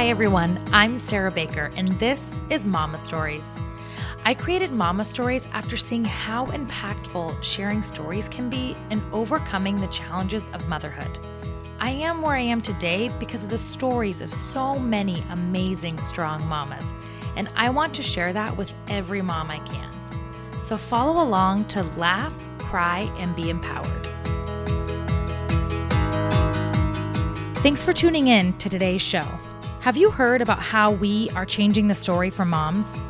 Hi, everyone. I'm Sarah Baker, and this is Mama Stories. I created Mama Stories after seeing how impactful sharing stories can be in overcoming the challenges of motherhood. I am where I am today because of the stories of so many amazing, strong mamas, and I want to share that with every mom I can. So follow along to laugh, cry, and be empowered. Thanks for tuning in to today's show. Have you heard about how we are changing the story for moms?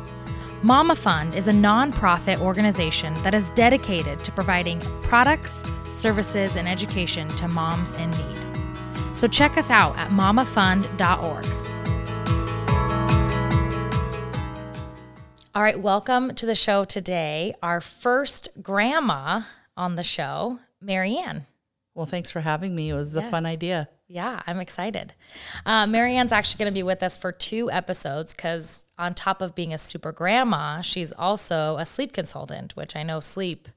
Mama Fund is a nonprofit organization that is dedicated to providing products, services, and education to moms in need. So check us out at mamafund.org. All right, welcome to the show today. Our first grandma on the show, Marianne. Well, thanks for having me. It was a fun idea. Yeah, I'm excited. Uh, Marianne's actually going to be with us for two episodes because, on top of being a super grandma, she's also a sleep consultant, which I know sleep,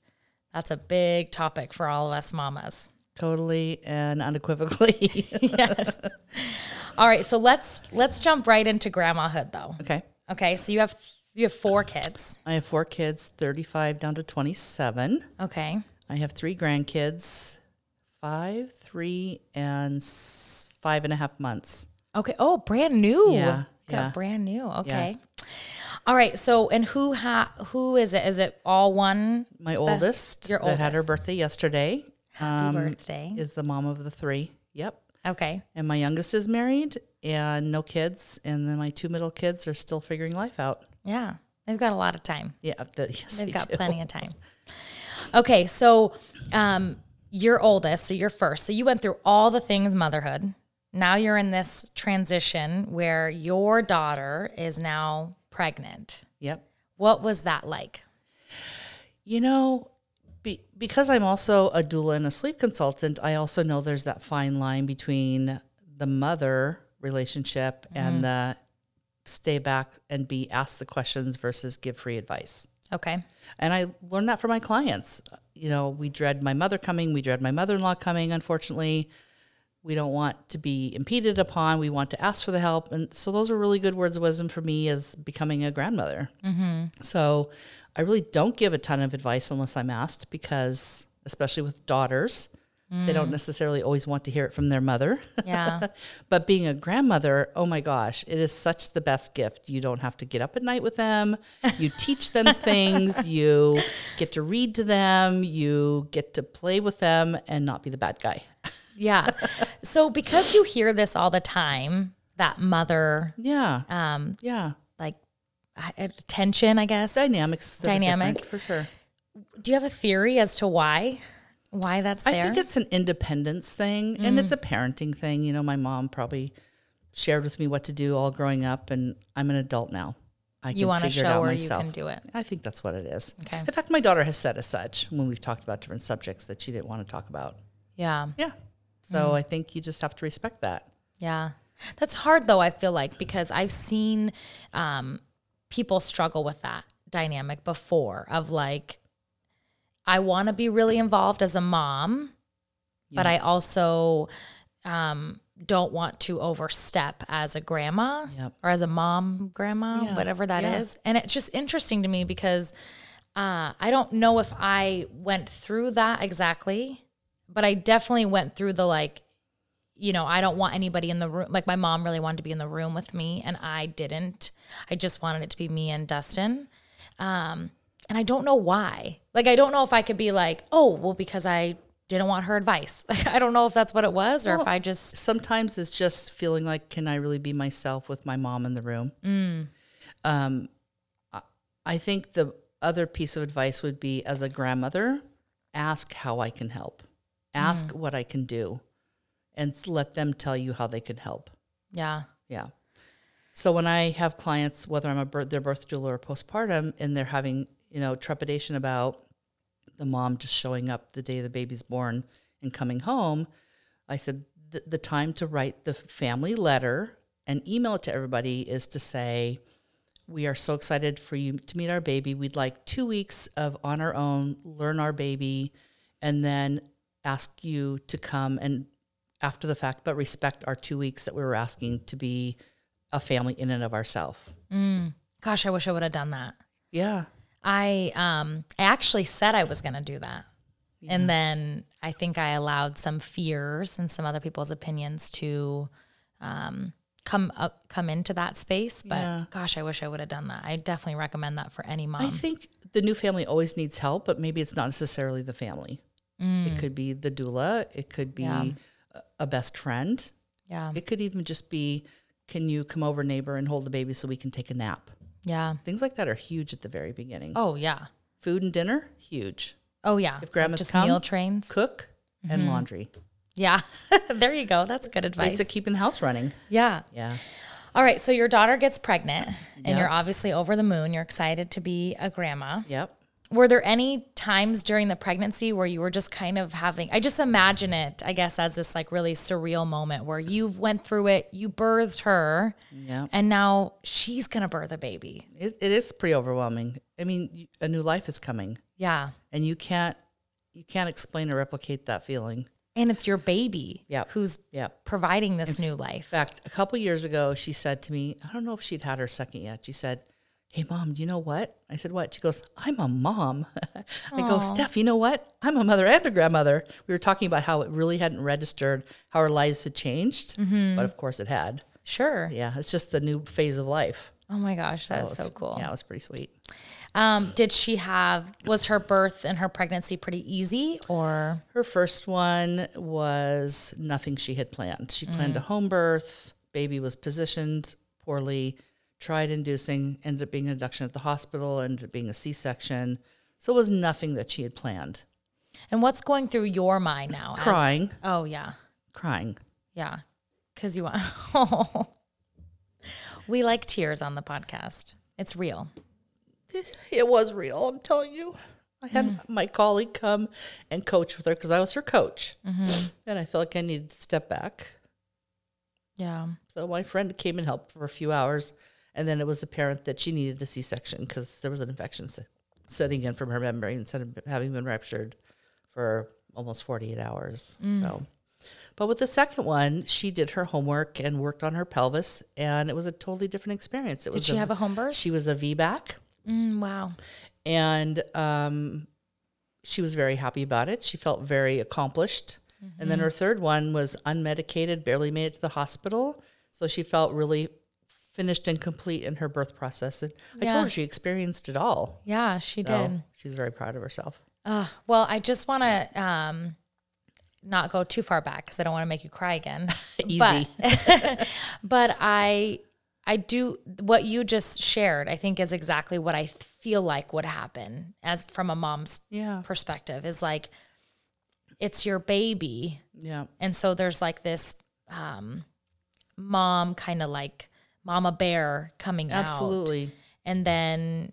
that's a big topic for all of us mamas. Totally and unequivocally. yes. All right, so let's let's jump right into grandmahood though. okay. Okay, so you have you have four kids. I have four kids, 35 down to 27. Okay. I have three grandkids, five, three, and s- five and a half months. Okay. Oh, brand new. Yeah, Got yeah. brand new. Okay. All right. So, and who ha who is it? Is it all one? My oldest, your oldest. that had her birthday yesterday, Happy birthday. is the mom of the three. Yep. Okay. And my youngest is married and no kids. And then my two middle kids are still figuring life out. Yeah. They've got a lot of time. Yeah. The, yes, They've they got do. plenty of time. Okay. So, um, you're oldest, so you're first. So you went through all the things motherhood. Now you're in this transition where your daughter is now pregnant. Yep. What was that like? You know, be, because I'm also a doula and a sleep consultant, I also know there's that fine line between the mother relationship and mm-hmm. the stay back and be asked the questions versus give free advice. Okay. And I learned that from my clients. You know, we dread my mother coming, we dread my mother in law coming, unfortunately. We don't want to be impeded upon. We want to ask for the help. And so those are really good words of wisdom for me as becoming a grandmother. Mm-hmm. So I really don't give a ton of advice unless I'm asked because, especially with daughters, they don't necessarily always want to hear it from their mother. Yeah. but being a grandmother, oh my gosh, it is such the best gift. You don't have to get up at night with them. You teach them things. You get to read to them. You get to play with them and not be the bad guy. Yeah. So because you hear this all the time, that mother Yeah. um Yeah. like uh, tension, I guess. Dynamics. Dynamic. for sure. Do you have a theory as to why? Why that's there? I think it's an independence thing and it's a parenting thing. You know, my mom probably shared with me what to do all growing up, and I'm an adult now. I you can want to figure it out myself. you can do it. I think that's what it is. Okay. In fact, my daughter has said as such when we've talked about different subjects that she didn't want to talk about. Yeah. Yeah. So I think you just have to respect that. Yeah. That's hard though, I feel like, because I've seen um, people struggle with that dynamic before of like, I want to be really involved as a mom, but I also um, don't want to overstep as a grandma Yep. or as a mom, grandma, Yeah. whatever that is. Yeah. And it's just interesting to me because uh, I don't know if I went through that exactly, but I definitely went through the like, you know, I don't want anybody in the room. Like my mom really wanted to be in the room with me, and I didn't. I just wanted it to be me and Dustin. Um, and I don't know why. Like, I don't know if I could be like, oh, well, because I didn't want her advice. Like, I don't know if that's what it was, or if I just, Sometimes it's just feeling like, can I really be myself with my mom in the room? Um, I- think the other piece of advice would be as a grandmother, ask how I can help, ask what I can do, and let them tell you how they can help. yeah, Yeah. So when I have clients, whether I'm a birth, their birth doula or postpartum, and they're having you know trepidation about the mom just showing up the day the baby's born and coming home, I said the, the time to write the family letter and email it to everybody is to say, we are so excited for you to meet our baby. We'd like two weeks of on our own, learn our baby, and then ask you to come and after the fact, but respect our two weeks that we were asking to be a family in and of ourselves. Mm. Gosh, I wish I would have done that. Yeah. I um I actually said I was going to do that. And then I think I allowed some fears and some other people's opinions to um come up come into that space, but Yeah. gosh, I wish I would have done that. I definitely recommend that for any mom I think the new family always needs help, but maybe it's not necessarily the family. It could be the doula. It could be Yeah. a best friend. yeah. It could even just be, can you come over, neighbor, and hold the baby so we can take a nap? Yeah. Things like that are huge at the very beginning. Oh, yeah. Food and dinner, huge. Oh, yeah. If grandma's just come, meal trains. Cook and mm-hmm. laundry. Yeah. there you go. That's good advice. Basic keeping the house running. Yeah. Yeah. All right. So your daughter gets pregnant and Yeah. you're obviously over the moon. You're excited to be a grandma. Yep. Were there any times during the pregnancy where you were just kind of having, I just imagine it, I guess, as this like really surreal moment where you went through it, you birthed her, Yeah. and now she's going to birth a baby. It, it is pretty overwhelming. I mean, a new life is coming, Yeah. and you can't you can't explain or replicate that feeling. And it's your baby Yep. who's Yep. providing this new life. In fact, a couple years ago, she said to me, I don't know if she'd had her second yet. She said, Hey, mom, do you know what? I said, What? She goes, I'm a mom. I go, Steph, you know what? I'm a mother and a grandmother. We were talking about how it really hadn't registered how our lives had changed, but of course it had. Sure. Yeah, it's just the new phase of life. Oh my gosh, that's so was- cool. Yeah, it was pretty sweet. Um, did she have, was her birth and her pregnancy pretty easy or? Her first one was nothing she had planned. She planned a home birth. Baby was positioned poorly, tried inducing, ended up being an induction at the hospital, ended up being a C section. So it was nothing that she had planned. And what's going through your mind now? as- Crying, oh, yeah. crying. Yeah. Because you want. Oh. We like tears on the podcast. It's real. It was real, I'm telling you. I had mm. my colleague come and coach with her because I was her coach. Mm-hmm. And I felt like I needed to step back. Yeah. So my friend came and helped for a few hours, and then it was apparent that she needed a C-section because there was an infection se- setting in from her membrane instead of having been ruptured for almost 48 hours. So, but with the second one, she did her homework and worked on her pelvis, and it was a totally different experience. It Did was she have a home birth? she was a VBAC, Mm, wow. and um, she was very happy about it. She felt very accomplished. And then her third one was unmedicated, barely made it to the hospital. So she felt really finished and complete in her birth process. And I told her she experienced it all. Yeah, she So did. she was very proud of herself. Uh, well, I just want to um, not go too far back because I don't want to make you cry again. Easy. But, but I, I do what you just shared. I think is exactly what I feel like would happen as from a mom's Yeah. perspective. Is like, it's your baby, Yeah. and so there's like this um, mom kind of like mama bear coming out Absolutely. and then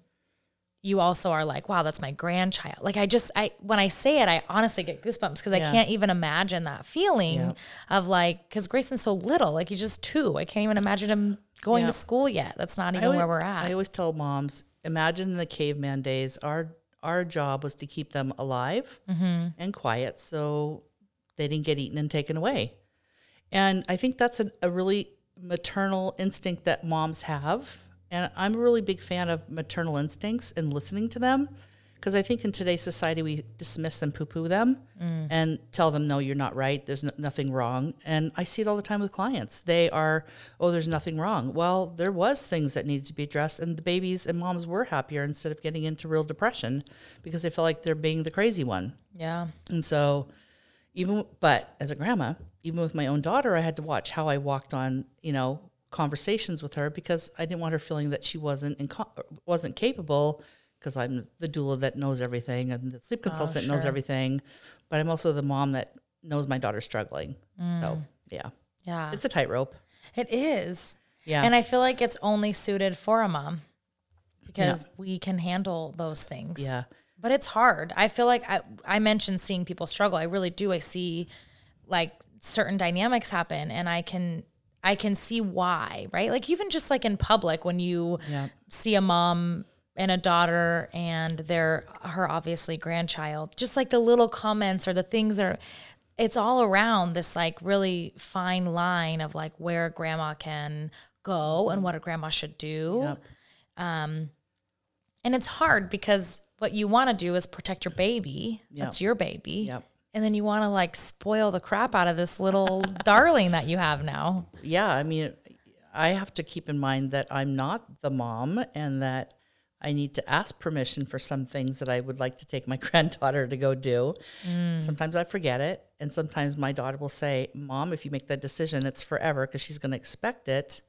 you also are like wow that's my grandchild like i just i when i say it i honestly get goosebumps because i can't even imagine that feeling Yeah. of like because grayson's so little like he's just two i can't even imagine him going Yeah. to school yet that's not even always, where we're at I always tell moms, imagine in the caveman days, our our job was to keep them alive Mm-hmm. and quiet so they didn't get eaten and taken away. And I think that's a, a really maternal instinct that moms have. And I'm a really big fan of maternal instincts and listening to them because I think in today's society we dismiss them, poo poo them mm. and tell them, no, you're not right. There's no, nothing wrong. And I see it all the time with clients. They are, oh, there's nothing wrong. Well, there was things that needed to be addressed, and the babies and moms were happier instead of getting into real depression because they felt like they're being the crazy one. yeah And so, even but as a grandma, even with my own daughter, I had to watch how I walked on, you know, conversations with her because I didn't want her feeling that she wasn't inco- wasn't capable because I'm the doula that knows everything and the sleep oh, consultant knows sure. everything, but I'm also the mom that knows my daughter's struggling. So, mm. yeah, yeah it's a tightrope. it is Yeah. and i feel like it's only suited for a mom because we can handle those things yeah. but it's hard. I feel like I, I mentioned seeing people struggle. I really do. I see like certain dynamics happen and I can I can see why, right? Like even just like in public when you Yeah. see a mom and a daughter and their her obviously grandchild, just like the little comments or the things are it's all around this like really fine line of like where grandma can go and what a grandma should do. Yep. Um, and it's hard because what you want to do is protect your baby. That's your baby. Yep. And then you want to like spoil the crap out of this little darling that you have now. yeah, I mean, I have to keep in mind that I'm not the mom and that I need to ask permission for some things that I would like to take my granddaughter to go do. Mm. Sometimes I forget it. And sometimes my daughter will say, Mom, if you make that decision, it's forever because she's going to expect it.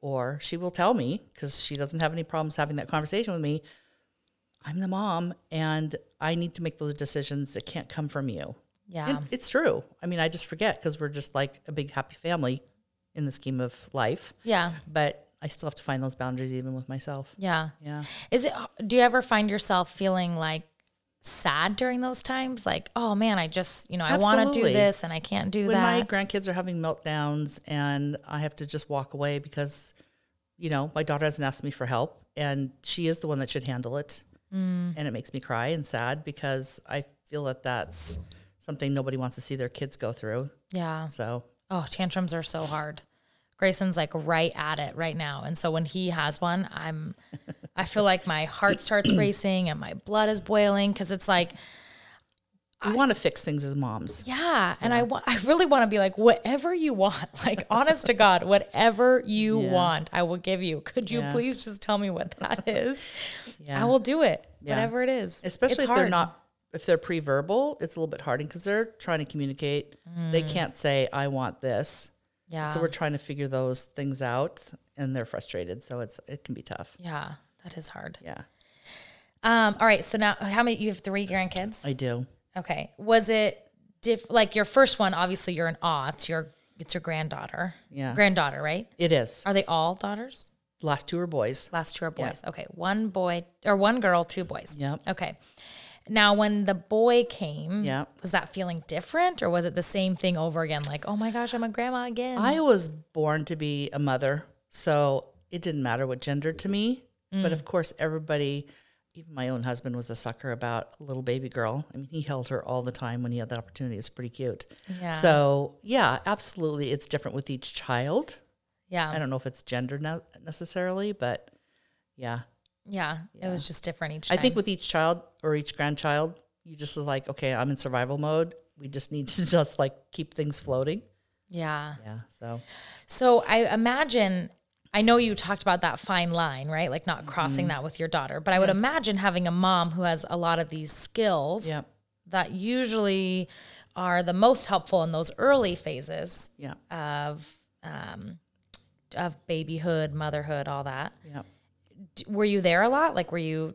Or she will tell me because she doesn't have any problems having that conversation with me. I'm the mom and I need to make those decisions. It can't come from you. Yeah. And it's true. I mean, I just forget because we're just like a big happy family in the scheme of life. yeah. But I still have to find those boundaries even with myself. Yeah. Yeah. Is it do you ever find yourself feeling like sad during those times? Like, oh man, I just, you know, I want to do this and I can't do that. When my grandkids are having meltdowns and I have to just walk away because, you know, my daughter hasn't asked me for help and she is the one that should handle it. Mm. And it makes me cry and sad because I feel that that's something nobody wants to see their kids go through. yeah. So, Oh, tantrums are so hard. Grayson's like right at it right now. And so when he has one, I'm I feel like my heart starts racing and my blood is boiling cuz it's like we want to fix things as moms. yeah, and I want I really want to be like whatever you want. Like honest to God, whatever you Yeah. want, I will give you. Could you Yeah. please just tell me what that is? Yeah. I will do it. Yeah. Whatever it is. especially It's if they're not if they're pre-verbal it's a little bit hard because they're trying to communicate they can't say i want this Mm. Yeah. so we're trying to figure those things out and they're frustrated so it's it can be tough yeah, that is hard. yeah Um all right, so now how many you have 3 grandkids? i do Okay. Was it diff like your first one? Obviously, you're an awe. It's your it's your granddaughter. Yeah. Granddaughter, right? it is Are they all daughters? last two are boys Last two are boys. Okay. One boy or one girl, two boys. Yep. Okay. Now, when the boy came, Yep. was that feeling different, or was it the same thing over again? Like, oh my gosh, I'm a grandma again. i was born to be a mother so it didn't matter what gender to me Mm. but of course everybody even my own husband was a sucker about a little baby girl i mean he held her all the time when he had the opportunity it's pretty cute yeah. So yeah, absolutely, it's different with each child. yeah. I don't know if it's gender ne- necessarily, but yeah, yeah. It was just different each I think with each child or each grandchild, you just was like, okay, I'm in survival mode. We just need to just like keep things floating. yeah. Yeah. So So I imagine, I know you talked about that fine line, right? Like not crossing Mm-hmm. that with your daughter, but I would imagine having a mom who has a lot of these skills yeah, that usually are the most helpful in those early phases yeah, of um, of babyhood, motherhood, all that. yeah. D- Were you there a lot? Like, were you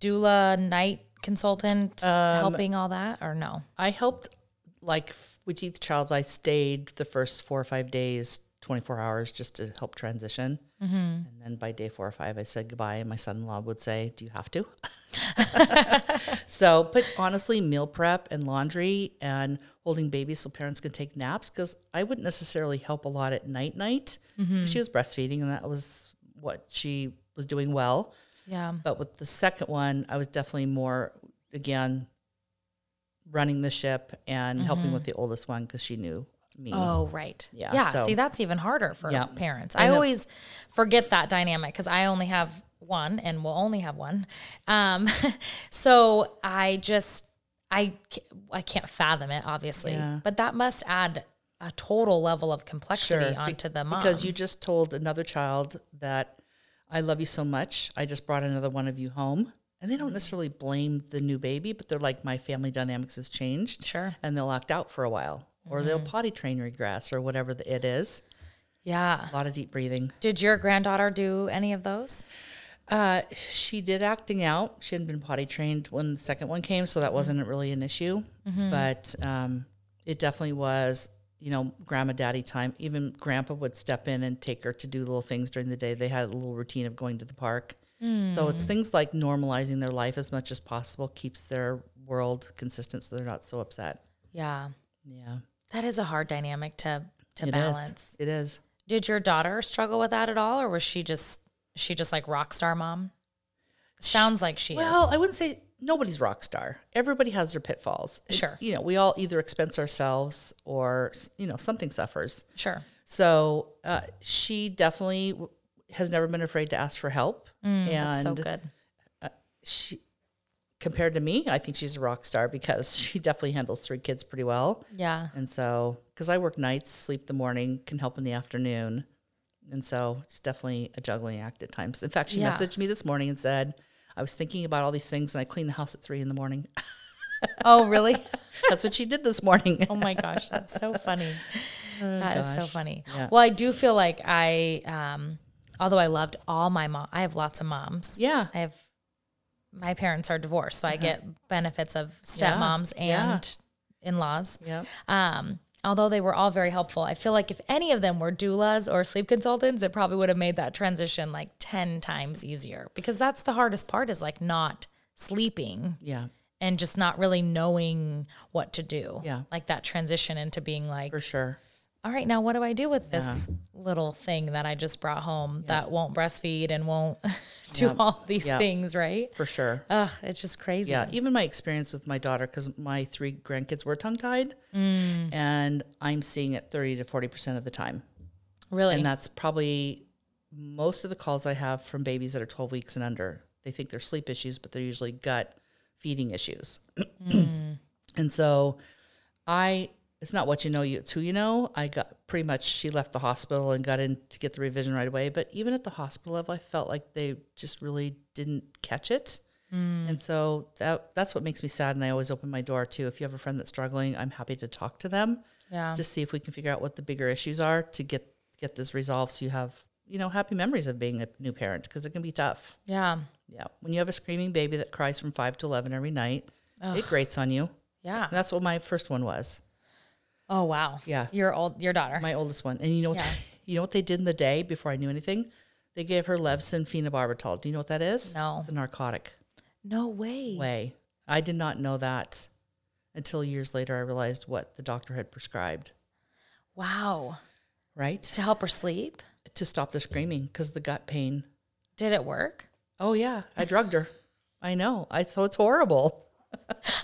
doula, night consultant, Um, helping all that, or no? I helped like with each child. I stayed the first four or five days, 24 hours, just to help transition. Mm-hmm. And then by day four or five, I said goodbye. And my son-in-law would say, "Do you have to?" so, but honestly, meal prep and laundry and holding babies so parents can take naps because I wouldn't necessarily help a lot at night. Night, mm-hmm. she was breastfeeding, and that was what she was doing well. Yeah. But with the second one, I was definitely more again running the ship and helping mm-hmm. with the oldest one because she knew me. Oh, right. Yeah, Yeah. so- see, that's even harder for Yeah. parents. I the- always forget that dynamic because I only have one and will only have one. Um, so I just, I, I can't fathom it, obviously, Yeah. but that must add a total level of complexity Be- onto the mom. because you just told another child that I love you so much. I just brought another one of you home. And they don't Mm-hmm. necessarily blame the new baby, but they're like, my family dynamics has changed. Sure. And they'll act out for a while, or they'll potty train regress, or whatever the, it is. yeah. A lot of deep breathing. Did your granddaughter do any of those? Uh, she did acting out. She hadn't been potty trained when the second one came, so that wasn't really an issue. But um, it definitely was, you know, grandma daddy time. Even grandpa would step in and take her to do little things during the day. They had a little routine of going to the park. So it's things like normalizing their life as much as possible keeps their world consistent, so they're not so upset. Yeah. Yeah, That is a hard dynamic to, to it is. balance. It is. Did your daughter struggle with that at all, or was she just she just like rock star mom? Sounds like she is. Well, is. I wouldn't say nobody's rock star. Everybody has their pitfalls. It- Sure. you know, we all either expense ourselves or you know something suffers. Sure. So uh, she definitely w- has never been afraid to ask for help. and Mm, That's so good. she, compared to me, I think she's a rock star because she definitely handles three kids pretty well. Yeah. And so, because I work nights, sleep the morning, can help in the afternoon. And so it's definitely a juggling act at times. In fact, she Yeah. messaged me this morning and said, I was thinking about all these things and I cleaned the house at three in the morning. Oh, really? That's what she did this morning. Oh my gosh, that's so funny. That is so gosh. funny. Yeah. Well, I do feel like I, um, although I loved all my mom, I have lots of moms. Yeah. I have my parents are divorced, so I get benefits of stepmoms and in-laws. Yeah. Um, although they were all very helpful, I feel like if any of them were doulas or sleep consultants, it probably would have made that transition like 10 times easier because that's the hardest part is like not sleeping Yeah. and just not really knowing what to do. Yeah. Like that transition into being like, For sure. All right, now what do I do with this little thing that I just brought home that won't breastfeed and won't do Yep. all these things, right? For sure. Ugh, it's just crazy. Yeah, even my experience with my daughter, because my three grandkids were tongue tied, Mm. and I'm seeing it 30 to 40% of the time. Really? And that's probably most of the calls I have from babies that are 12 weeks and under. They think they're sleep issues, but they're usually gut feeding issues. And so I, it's not what you know, you, it's who you know. I got pretty much, she left the hospital and got in to get the revision right away. But even at the hospital level, I felt like they just really didn't catch it. Mm. And so that that's what makes me sad. And I always open my door too. If you have a friend that's struggling, I'm happy to talk to them yeah. just see if we can figure out what the bigger issues are to get get this resolved so you have you know happy memories of being a new parent because it can be tough yeah. yeah when you have a screaming baby that cries from 5 to 11 every night it grates on you Yeah. and that's what my first one was Oh wow. Yeah. Your old your daughter. my oldest one and you know what Yeah. you know what they did in the day before i knew anything they gave her levsin phenobarbital do you know what that is No. it's a narcotic no way. way i did not know that until years later i realized what the doctor had prescribed Wow. right To help her sleep? to stop the screaming because the gut pain Did it work? Oh yeah, I drugged her. I know. I so it's horrible.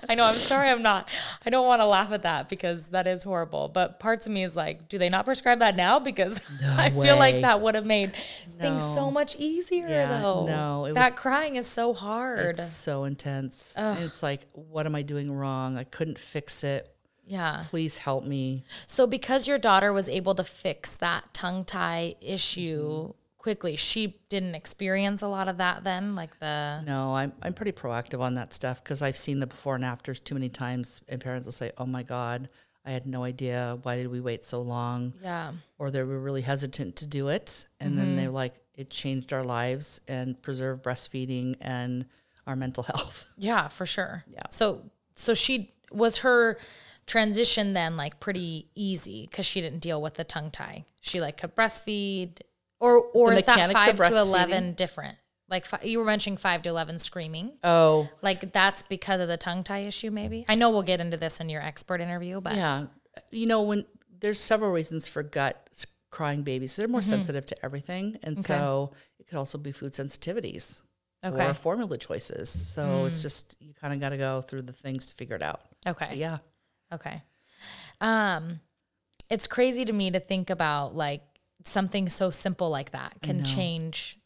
I know. I'm sorry. I'm not. I don't want to laugh at that because that is horrible. But parts of me is like, do they not prescribe that now? Because I feel like that would have made things so much easier. Yeah, though. no, it that crying is so hard. It's so intense. And It's like, what am I doing wrong? I couldn't fix it. yeah. Please help me. So because your daughter was able to fix that tongue tie issue Mm-hmm. Quickly, she didn't experience a lot of that then, like the No, I'm I'm pretty proactive on that stuff because I've seen the before and afters too many times, and parents will say, "Oh my God, I had no idea. Why did we wait so long?" yeah. Or they were really hesitant to do it, and then mm-hmm. they're like, "It changed our lives and preserved breastfeeding and our mental health." Yeah, for sure. Yeah. So so she was her transition then like pretty easy because she didn't deal with the tongue tie. She like could breastfeed, or or The is that five to eleven different? Like fi- you were mentioning five to eleven screaming. Oh, Like that's because of the tongue tie issue, maybe. I know we'll get into this in your expert interview, but Yeah. You know, when there's several reasons for gut crying babies, they're more sensitive to everything. And so it could also be food sensitivities Okay. or formula choices. So it's just, you kind of got to go through the things to figure it out. okay. But yeah. Okay. Um it's crazy to me to think about like something so simple like that can change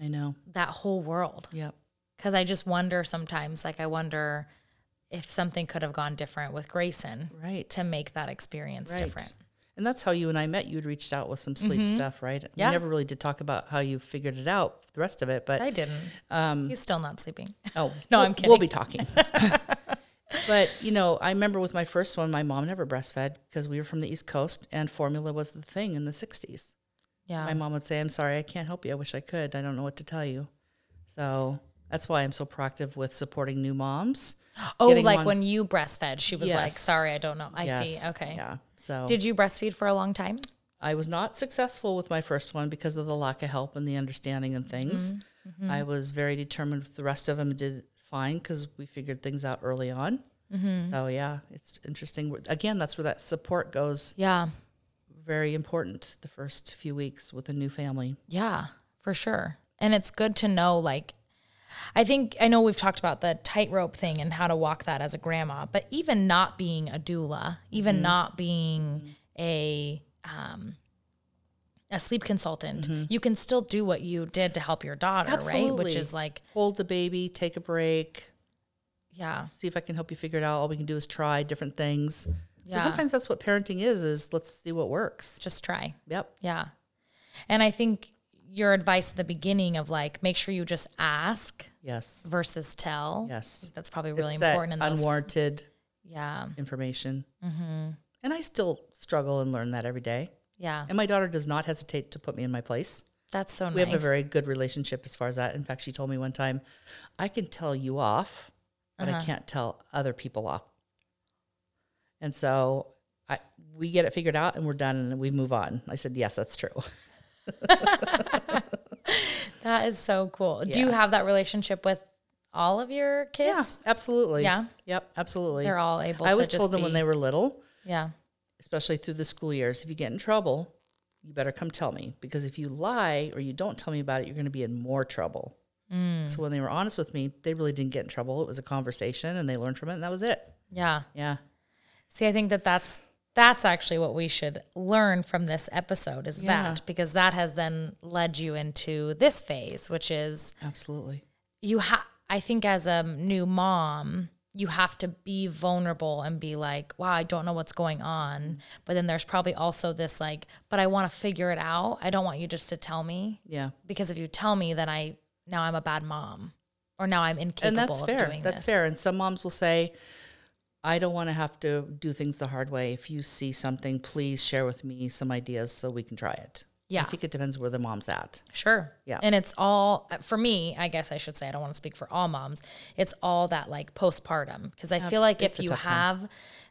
I know. that whole world. Yep. Cuz I just wonder sometimes like I wonder if something could have gone different with Grayson Right. to make that experience right. different. And that's how you and I met. You had reached out with some sleep stuff, right? Yeah. We never really did talk about how you figured it out, the rest of it. But I didn't. um, He's still not sleeping. Oh No, we'll- I'm kidding. We'll be talking. but you know, I remember with my first one, my mom never breastfed because we were from the East Coast, and formula was the thing in the '60s. Yeah. My mom would say, "I'm sorry, I can't help you. I wish I could. I don't know what to tell you." So that's why I'm so proactive with supporting new moms. oh, like when you breastfed, she was like, "Sorry, I don't know." I Yes. see. Okay. Yeah. So Did you breastfeed for a long time? I was not successful with my first one because of the lack of help and the understanding and things. Mm-hmm. I was very determined with the rest of them and did fine because we figured things out early on. Mm-hmm. So yeah, it's interesting. Again, that's where that support goes. Yeah. Very important the first few weeks with a new family. Yeah, for sure. And it's good to know, like, I think, I know we've talked about the tightrope thing and how to walk that as a grandma, but even not being a doula, even not being a, um, a sleep consultant, you can still do what you did to help your daughter, right? Which is like, Hold the baby, take a break, yeah, see if I can help you figure it out. All we can do is try different things. Yeah. Sometimes that's what parenting is, is let's see what works. just try. Yep. Yeah. And I think your advice at the beginning of like, make sure you just ask Yes. versus tell. Yes. That's probably really It's important in those. unwarranted yeah. information. Mm-hmm. And I still struggle and learn that every day. Yeah. And my daughter does not hesitate to put me in my place. That's so nice. We have a very good relationship as far as that. In fact, she told me one time, I can tell you off, but Uh-huh. I can't tell other people off. And so I we get it figured out and we're done and we move on. I said, Yes, that's true. that is so cool. Do you have that relationship with all of your kids? Yeah, absolutely. Yeah. Yep, absolutely. They're all able I always told them when they were little, Yeah. especially through the school years, if you get in trouble, you better come tell me because if you lie or you don't tell me about it, you're going to be in more trouble. Mm. So when they were honest with me, they really didn't get in trouble. It was a conversation and they learned from it and that was it. Yeah. Yeah. See, I think that that's that's actually what we should learn from this episode is Yeah. that because that has then led you into this phase, which is Absolutely. you have I think as a new mom, you have to be vulnerable and be like, wow, I don't know what's going on. Mm. But then there's probably also this like, but I want to figure it out. I don't want you just to tell me Yeah. because if you tell me, then I now I'm a bad mom or now I'm incapable and that's of fair. That's this. fair. And some moms will say, I don't want to have to do things the hard way. If you see something, please share with me some ideas so we can try it. Yeah. I think it depends where the mom's at. Sure. Yeah. And it's all for me, I guess I should say I don't want to speak for all moms. It's all that like postpartum because I feel like if you tough time. have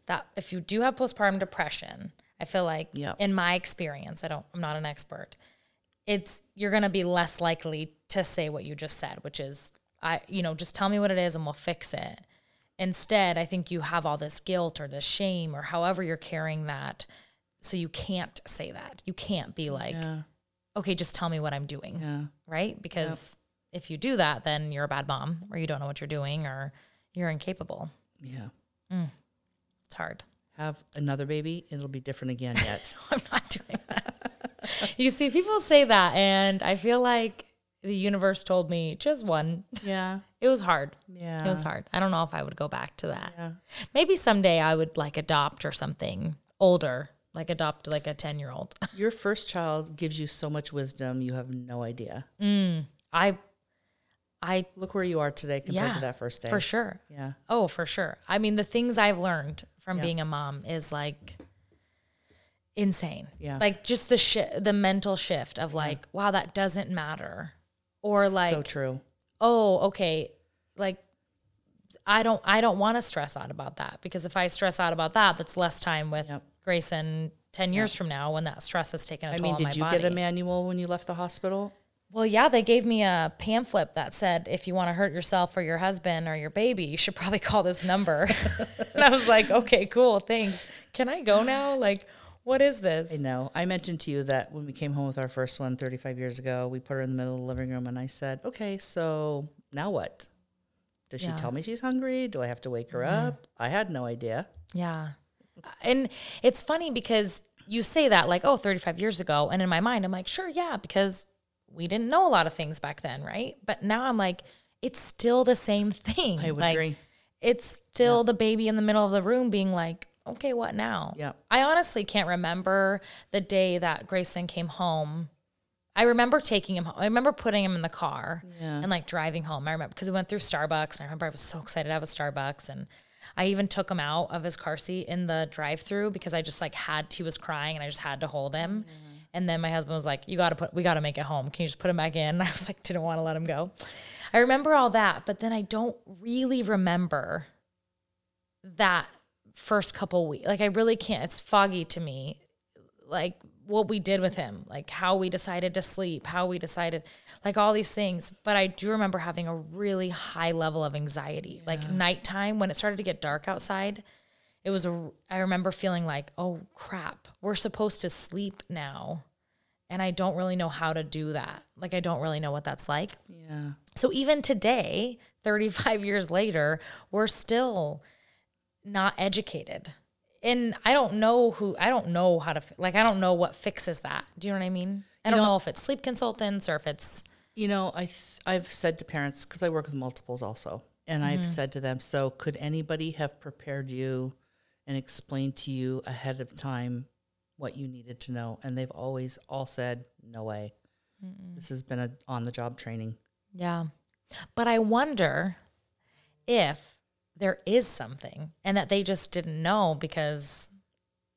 that if you do have postpartum depression, I feel like Yep. in my experience, I don't I'm not an expert. It's you're going to be less likely to say what you just said, which is I you know, just tell me what it is and we'll fix it. Instead, I think you have all this guilt or this shame or however you're carrying that so you can't say that. You can't be like Yeah. okay, just tell me what I'm doing, Yeah. right? Because if you do that, then you're a bad mom or you don't know what you're doing or you're incapable. Yeah. Mm. It's hard. Have another baby, it'll be different again yet. I'm not doing that. you see, people say that, and I feel like the universe told me just one. yeah. It was hard. Yeah. It was hard. I don't know if I would go back to that. Yeah. Maybe someday I would like adopt or something older, like adopt like a 10 year old. Your first child gives you so much wisdom, you have no idea. Mm. I, I, Look where you are today compared yeah, to that first day. for sure. Yeah. Oh, for sure. I mean, the things I've learned from Yeah. being a mom is like insane. Yeah. Like just the shi the mental shift of like, wow, that doesn't matter. Or like, so true. oh, okay, like I don't I don't want to stress out about that because if I stress out about that, that's less time with Yep. Grayson 10 years from now when that stress has taken a I toll mean, on my did you body. get a manual when you left the hospital? Well, yeah, they gave me a pamphlet that said if you want to hurt yourself or your husband or your baby, you should probably call this number. and I was like, okay, cool, thanks. Can I go now? Like, what is this? I know. I mentioned to you that when we came home with our first one 35 years ago, we put her in the middle of the living room and I said, okay, so now what? Does she Yeah. Mm-hmm. tell me she's hungry? Do I have to wake her up? I had no idea. Yeah. And it's funny because you say that like, oh, 35 years ago. And in my mind, I'm like, sure, yeah, because we didn't know a lot of things back then, right? But now I'm like, it's still the same thing. I would like, agree. It's still the baby in the middle of the room being like, okay, what now? Yeah. I honestly can't remember the day that Grayson came home. I remember taking him home. I remember putting him in the car Yeah. and like driving home. I remember because we went through Starbucks and I remember I was so excited to have a Starbucks and I even took him out of his car seat in the drive through because I just like had he was crying and I just had to hold him. And then my husband was like, You gotta put we gotta make it home. Can you just put him back in? And I was like, didn't want to let him go. I remember all that, but then I don't really remember that first couple weeks. Like I really can't. It's foggy to me. Like what we did with him, like how we decided to sleep, how we decided, like all these things. But I do remember having a really high level of anxiety. Like nighttime when it started to get dark outside, it was a. I remember feeling like, oh crap, we're supposed to sleep now, and I don't really know how to do that. Like I don't really know what that's like. Yeah. So even today, 35 years later, we're still not educated and I don't know who I don't know how to like I don't know what fixes that. Do you know what I mean? I don't know, if it's sleep consultants or if it's You know, I th- I've said to parents because I work with multiples also, and I've mm-hmm. said to them, so could anybody have prepared you and explained to you ahead of time what you needed to know? And they've always all said, no way. This has been a on the job training. yeah. But I wonder if there is something and that they just didn't know because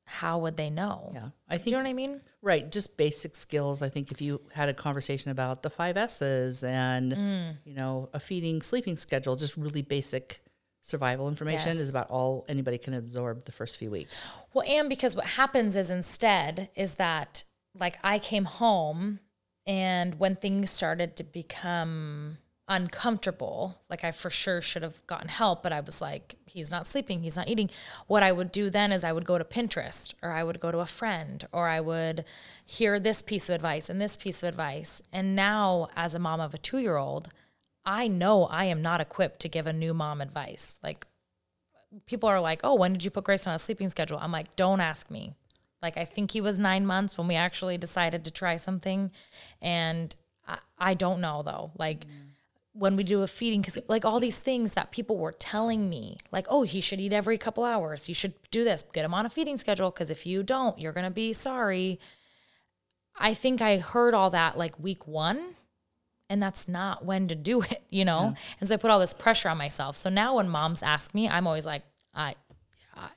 how would they know? Yeah, I think Do you know what I mean? Right, just basic skills. I think if you had a conversation about the five S's and Mm. you know a feeding, sleeping schedule, just really basic survival information Yes. is about all anybody can absorb the first few weeks. Well, and because what happens is instead is that like I came home and when things started to become uncomfortable, like I for sure should have gotten help, but I was like, he's not sleeping, he's not eating. What I would do then is I would go to Pinterest or I would go to a friend or I would hear this piece of advice and this piece of advice. And now, as a mom of a two year old, I know I am not equipped to give a new mom advice. Like, people are like, "Oh, when did you put Grace on a sleeping schedule?" I'm like, "Don't ask me." Like, I think he was nine months when we actually decided to try something, and I, I don't know though. Like, mm. When we do a feeding, because like all these things that people were telling me, like, "Oh, he should eat every couple hours. You should do this. Get him on a feeding schedule, because if you don't, you're gonna be sorry." I think I heard all that like week one, and that's not when to do it, you know? And so I put all this pressure on myself. So now when moms ask me, I'm always like, I, I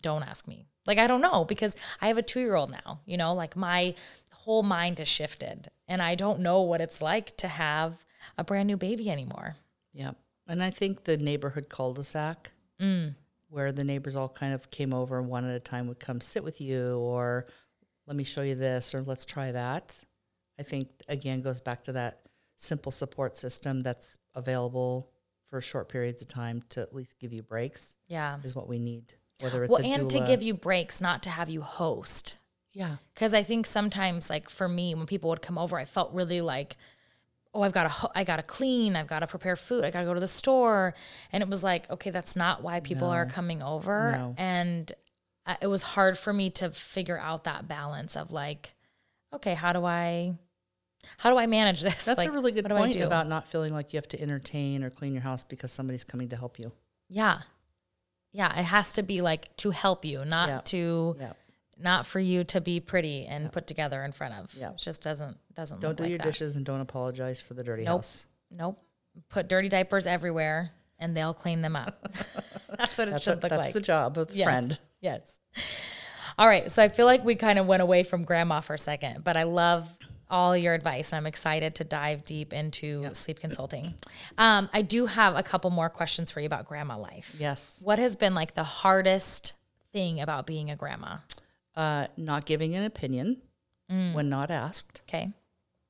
don't ask me. Like, I don't know because I have a two year old now, you know, like my whole mind has shifted and I don't know what it's like to have a brand new baby anymore. Yeah, and I think the neighborhood cul-de-sac, Mm. where the neighbors all kind of came over and one at a time would come sit with you, or let me show you this, or let's try that. I think again goes back to that simple support system that's available for short periods of time to at least give you breaks Yeah. is what we need. Whether it's Well, and to give you breaks, not to have you host. yeah, Because I think sometimes, like for me, when people would come over, I felt really like, oh, I've got to, I got to clean, I've got to prepare food, I got to go to the store, and it was like, okay, that's not why people are coming over, No. and it was hard for me to figure out that balance of like, okay, how do I, how do I manage this? that's Like, a really good what do I point do? about not feeling like you have to entertain or clean your house because somebody's coming to help you. yeah, yeah, it has to be like to help you, not Yeah. to. Yeah, Not for you to be pretty and put together in front of. Yeah. It just doesn't doesn't don't do like your that. dishes and don't apologize for the dirty Nope. house. Nope. Put dirty diapers everywhere and they'll clean them up. that's what it That's, should what, look that's like. That's the job of the yes. friend. Yes. All right. So I feel like we kind of went away from grandma for a second, but I love all your advice. I'm excited to dive deep into sleep consulting. Um, I do have a couple more questions for you about grandma life. Yes. What has been like the hardest thing about being a grandma? Uh, not giving an opinion Mm. when not asked, Okay.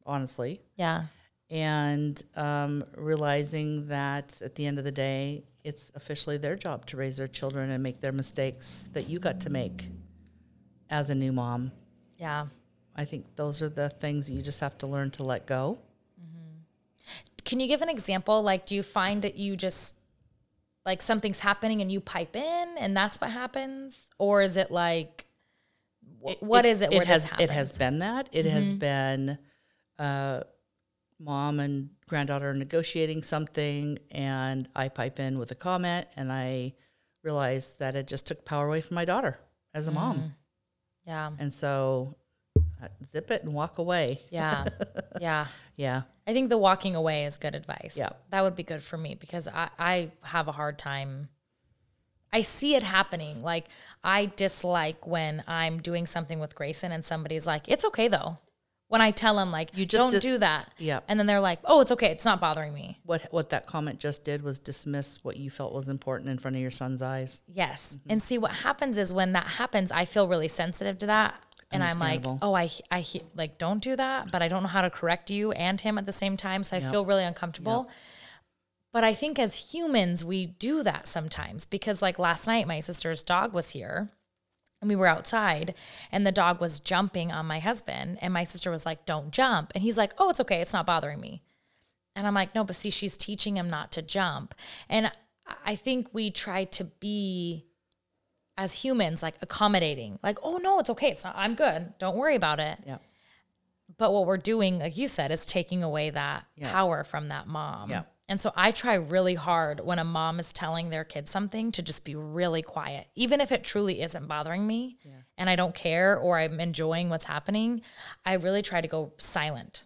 honestly, Yeah. and um, realizing that at the end of the day, it's officially their job to raise their children and make their mistakes that you got to make as a new mom. Yeah. I think those are the things that you just have to learn to let go. Mm-hmm. Can you give an example? Like, do you find that you just like something's happening and you pipe in and that's what happens, or is it like wh- what is it? It has it has been that it has been uh, mom and granddaughter negotiating something and i pipe in with a comment and i realize that it just took power away from my daughter as a mom Yeah, and so uh, zip it and walk away yeah, yeah. yeah I think the walking away is good advice. Yeah. that would be good for me because I I have a hard time. I see it happening. Like I dislike when I'm doing something with Grayson and somebody's like, "It's okay though." When I tell them like, "You just don't dis- do that," Yeah. and then they're like, "Oh, it's okay. It's not bothering me." what what that comment just did was dismiss what you felt was important in front of your son's eyes Yes. Mm-hmm. And see what happens is when that happens, I feel really sensitive to that. And I'm like, oh, I, I, like, don't do that. But I don't know how to correct you and him at the same time. So I feel really uncomfortable. But I think as humans, we do that sometimes because, like, last night, my sister's dog was here and we were outside and the dog was jumping on my husband. And my sister was like, don't jump. And he's like, oh, it's okay. It's not bothering me. And I'm like, no, but see, she's teaching him not to jump. And I- think we try to be as humans like accommodating like oh no it's okay it's not i'm good don't worry about it Yeah. but what we're doing like you said is taking away that Yeah. power from that mom Yeah. And so i try really hard when a mom is telling their kid something to just be really quiet even if it truly isn't bothering me and i don't care or i'm enjoying what's happening i really try to go silent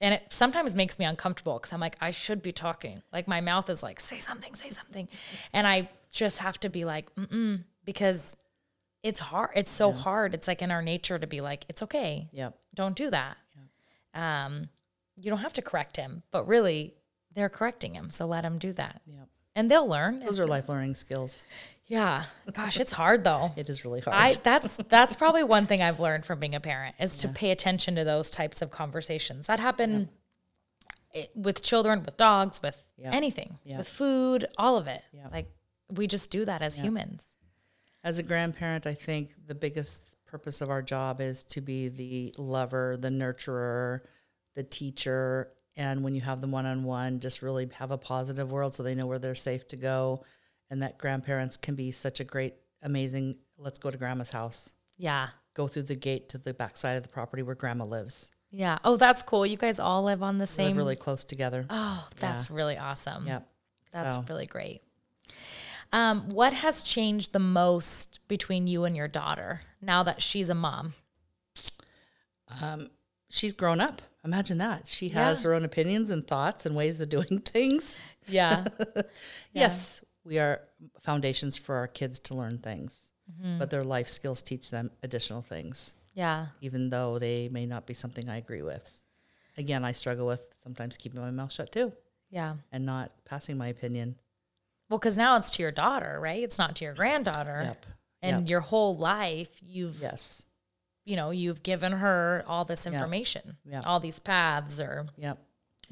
and it sometimes makes me uncomfortable because I'm like, I should be talking. Like my mouth is like, say something, say something. And I just have to be like, mm because it's hard. It's so hard. It's like in our nature to be like, it's okay. Yep. Don't do that. Um, you don't have to correct him, but really they're correcting him. So let him do that. Yep. And they'll learn. Those are life learning skills. yeah. Gosh, it's hard though. It is really hard. I that's that's probably one thing I've learned from being a parent is to pay attention to those types of conversations that happen with children, with dogs, with Yeah. anything, Yeah. with food, all of it. Yeah. Like we just do that as humans. As a grandparent, I think the biggest purpose of our job is to be the lover, the nurturer, the teacher. And when you have them one on one, just really have a positive world so they know where they're safe to go. And that grandparents can be such a great, amazing, let's go to grandma's house. Yeah. Go through the gate to the backside of the property where grandma lives. Yeah. Oh, that's cool. You guys all live on the same. Live really close together. oh, that's really awesome. Yep. That's So- really great. Um, what has changed the most between you and your daughter now that she's a mom? She's grown up. Imagine that. She has Yeah. her own opinions and thoughts and ways of doing things. Yeah. Yes, we are foundations for our kids to learn things, Mm-hmm. but their life skills teach them additional things, yeah. even though they may not be something I agree with. Again, I struggle with sometimes keeping my mouth shut too Yeah. and not passing my opinion. Well, because now it's to your daughter, right? It's not to your granddaughter. Yep. And Yep. your whole life, you've, Yes. You know, you've given her all this information, Yeah. all these paths, or Yep.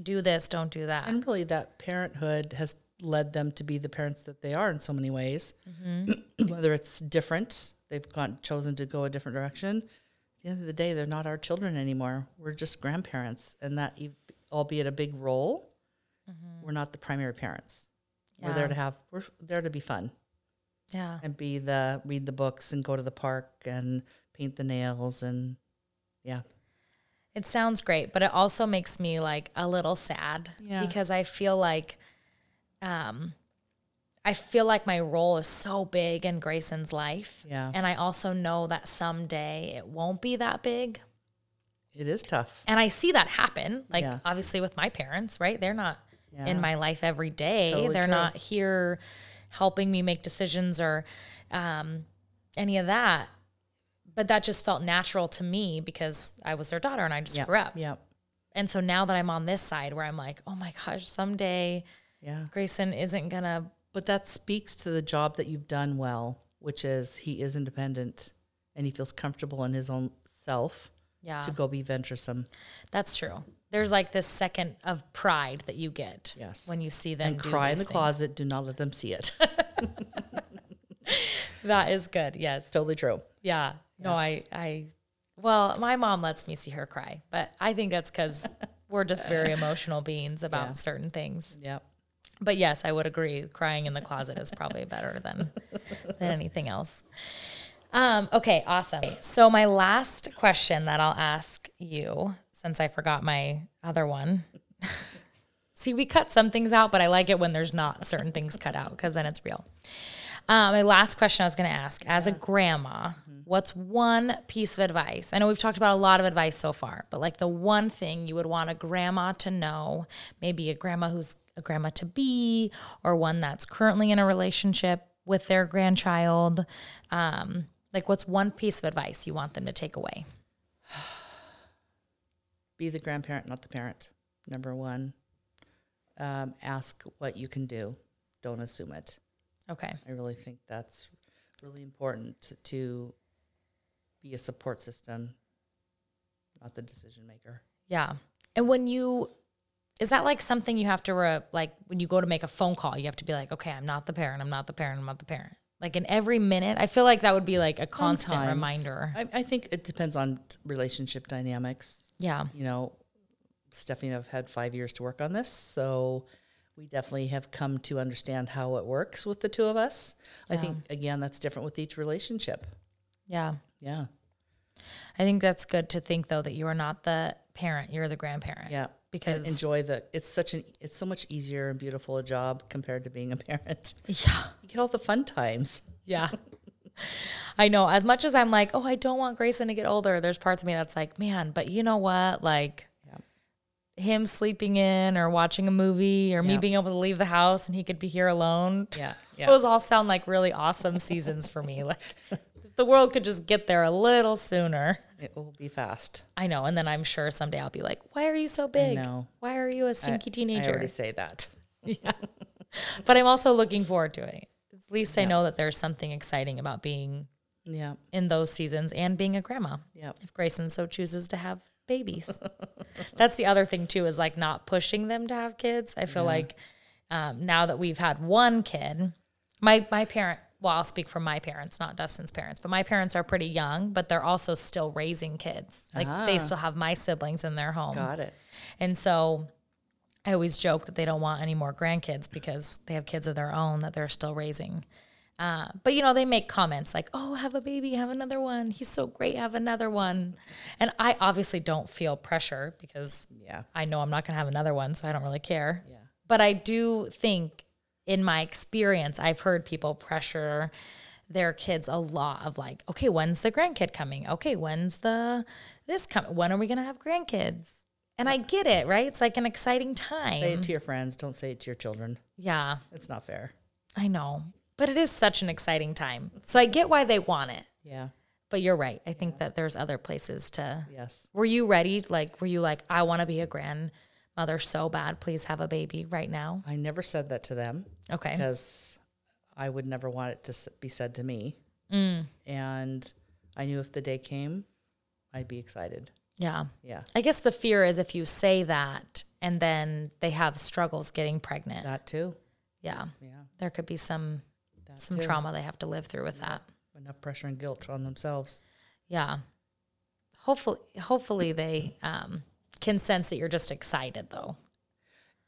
do this, don't do that. And really, that parenthood has led them to be the parents that they are in so many ways. Mm-hmm. Whether it's different, they've gone chosen to go a different direction. At the end of the day, they're not our children anymore. We're just grandparents, and that, albeit a big role, we're not the primary parents. We're there Mm-hmm. To have. We're there to be fun yeah. and be the read the books and go to the park and paint the nails and yeah, It sounds great, but it also makes me like a little sad Yeah. because I feel like um I feel like my role is so big in Grayson's life. Yeah. And I also know that someday it won't be that big. it is tough. And I see that happen, like Yeah. obviously with my parents, right? They're not Yeah. in my life every day. Totally They're true. not here helping me make decisions or um, any of that. But that just felt natural to me because I was their daughter and I just Yeah, grew up. yeah, And so now that I'm on this side where I'm like, oh my gosh, someday yeah. Grayson isn't gonna But that speaks to the job that you've done well, which is he is independent and he feels comfortable in his own self yeah. to go be venturesome. That's true. There's like this second of pride that you get Yes. when you see them and cry in the things. closet. Do not let them see it. That is good. Yes. totally true. Yeah. No, I, I, well, my mom lets me see her cry, but I think that's because we're just very emotional beings about Yeah. certain things. Yep. But yes, I would agree. Crying in the closet is probably better than than anything else. Um, okay, awesome. So my last question that I'll ask you, since I forgot my other one. See, we cut some things out, but I like it when there's not certain things cut out because then it's real. Um, my last question I was going to ask as a grandma, what's one piece of advice? I know we've talked about a lot of advice so far, but like the one thing you would want a grandma to know, maybe a grandma who's a grandma to be, or one that's currently in a relationship with their grandchild. Um, like, what's one piece of advice you want them to take away? Be the grandparent, not the parent. Number one. Um, ask what you can do. Don't assume it. Okay. I really think that's really important to, to be a support system, not the decision maker. Yeah. And when you, is that like something you have to, re, like when you go to make a phone call, you have to be like, okay, I'm not the parent, I'm not the parent, I'm not the parent. Like in every minute, I feel like that would be like a constant reminder. I, I think it depends on relationship dynamics. Yeah. You know, Stephanie and I've had five years to work on this, so we definitely have come to understand how it works with the two of us. I think again that's different with each relationship. Yeah. Yeah. I think that's good to think though that you are not the parent, you're the grandparent. Yeah. Because enjoy the it's such an it's so much easier and beautiful a job compared to being a parent. yeah. You get all the fun times. Yeah. I know. As much as I'm like, oh, I don't want Grayson to get older, there's parts of me that's like, man, but you know what? Like Yeah. Him sleeping in or watching a movie or me being able to leave the house and he could be here alone. Yeah. Yeah. Those all sound like really awesome seasons for me. Like the world could just get there a little sooner. It will be fast. I know. And then I'm sure someday I'll be like, why are you so big? know. Why are you a stinky I teenager? I already say that. yeah. But I'm also looking forward to it. At least I know that there's something exciting about being Yeah. in those seasons and being a grandma. Yeah. If Grayson so chooses to have babies. That's the other thing too, is like not pushing them to have kids. I feel like um, now that we've had one kid, my my parent well, I'll speak for my parents, not Dustin's parents, but my parents are pretty young, but they're also still raising kids. Like they still have my siblings in their home. Got it. And so I always joke that they don't want any more grandkids because they have kids of their own that they're still raising. Uh, but you know, they make comments like, "Oh, have a baby, have another one. He's so great, have another one." And I obviously don't feel pressure because Yeah. I know I'm not going to have another one, so I don't really care. Yeah. But I do think, in my experience, I've heard people pressure their kids a lot of like, okay, when's the grandkid coming? Okay, when's the this coming? When are we going to have grandkids? And I get it, right? It's like an exciting time. Say it to your friends. Don't say it to your children. yeah, It's not fair. I know. But it is such an exciting time. So I get why they want it. Yeah. But you're right. I think that there's other places to. Yes. Were you ready? Like, were you like, I want to be a grandmother so bad. Please have a baby right now. I never said that to them Okay. because I would never want it to be said to me. Mm. And I knew if the day came, I'd be excited. Yeah. Yeah. I guess the fear is if you say that and then they have struggles getting pregnant. That too. yeah. Yeah. There could be some That some too. trauma they have to live through with that. Enough pressure and guilt on themselves. Yeah. Hopefully hopefully they um can sense that you're just excited though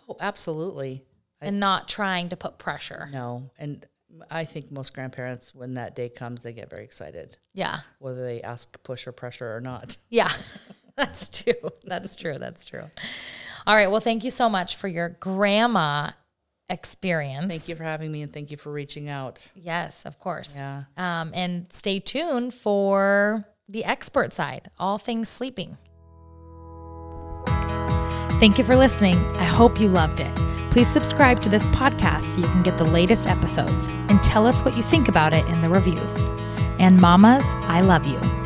Oh, absolutely. I- and not trying to put pressure. No. And I think most grandparents, when that day comes, they get very excited, Yeah. whether they ask push or pressure or not. Yeah. That's true. That's true. That's true. All right. Well, thank you so much for your grandma experience. Thank you for having me and thank you for reaching out. Yes, of course. Yeah. Um, and stay tuned for the expert side, all things sleeping. Thank you for listening. I hope you loved it. Please subscribe to this podcast so you can get the latest episodes and tell us what you think about it in the reviews. And mamas, I love you.